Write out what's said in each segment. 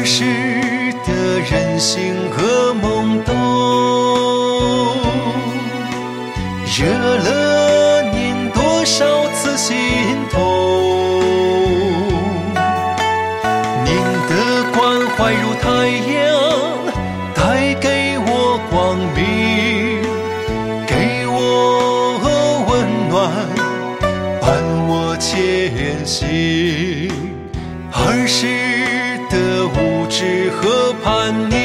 儿时的任性和懵懂，惹了您多少次心痛。您的关怀如太阳，带给我光明，给我温暖，伴我前行。儿时无知和叛逆，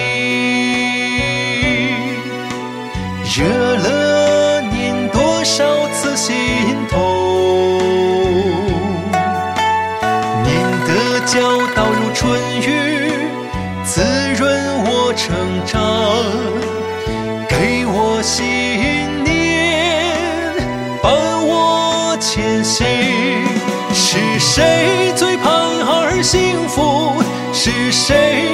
惹了您多少次心痛。您的教导如春雨，滋润我成长，给我信念，伴我前行。是谁最盼儿幸福？是谁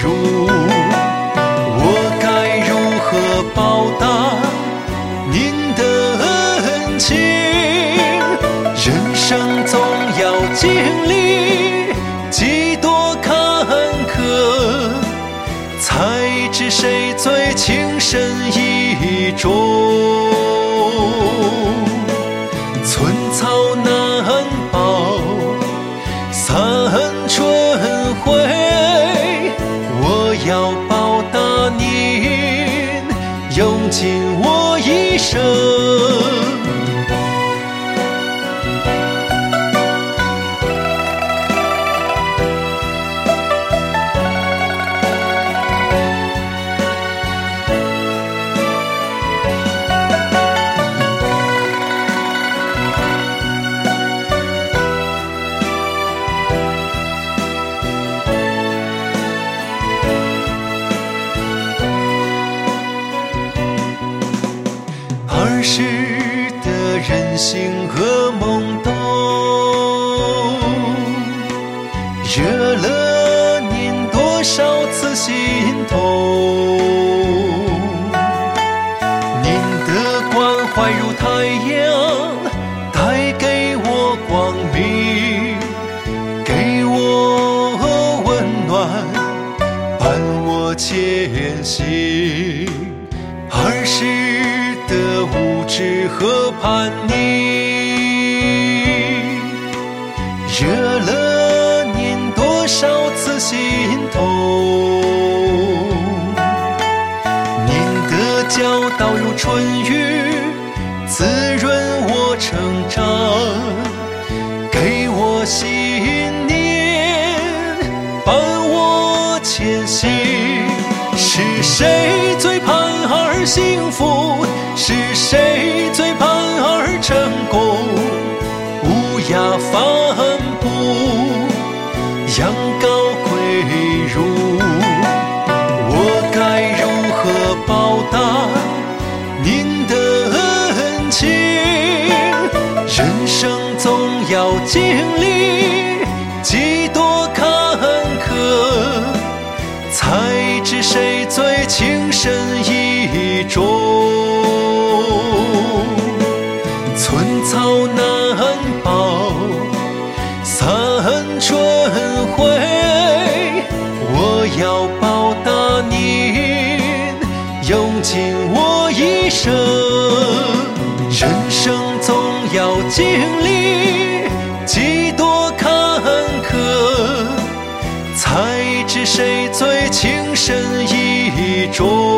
如。我该如何报答您的恩情？人生总要经历几多坎坷，才知谁最情深意重。生。时的任性和懵懂，惹了您多少次心痛。您的关怀如太阳，带给我光明，给我温暖，伴我前行。儿时的无知和叛逆，惹了您多少次心痛。您的教导如春雨，滋润我成长，给我信念，伴我前行。是谁最盼儿幸福？是谁最盼儿成功？乌鸦反哺，羊羔跪乳。我该如何报答您的恩情？人生总要经历几多坎坷。才知谁最情深意重。用尽我一生。人生总要经历几多坎坷。才知谁最情深意重。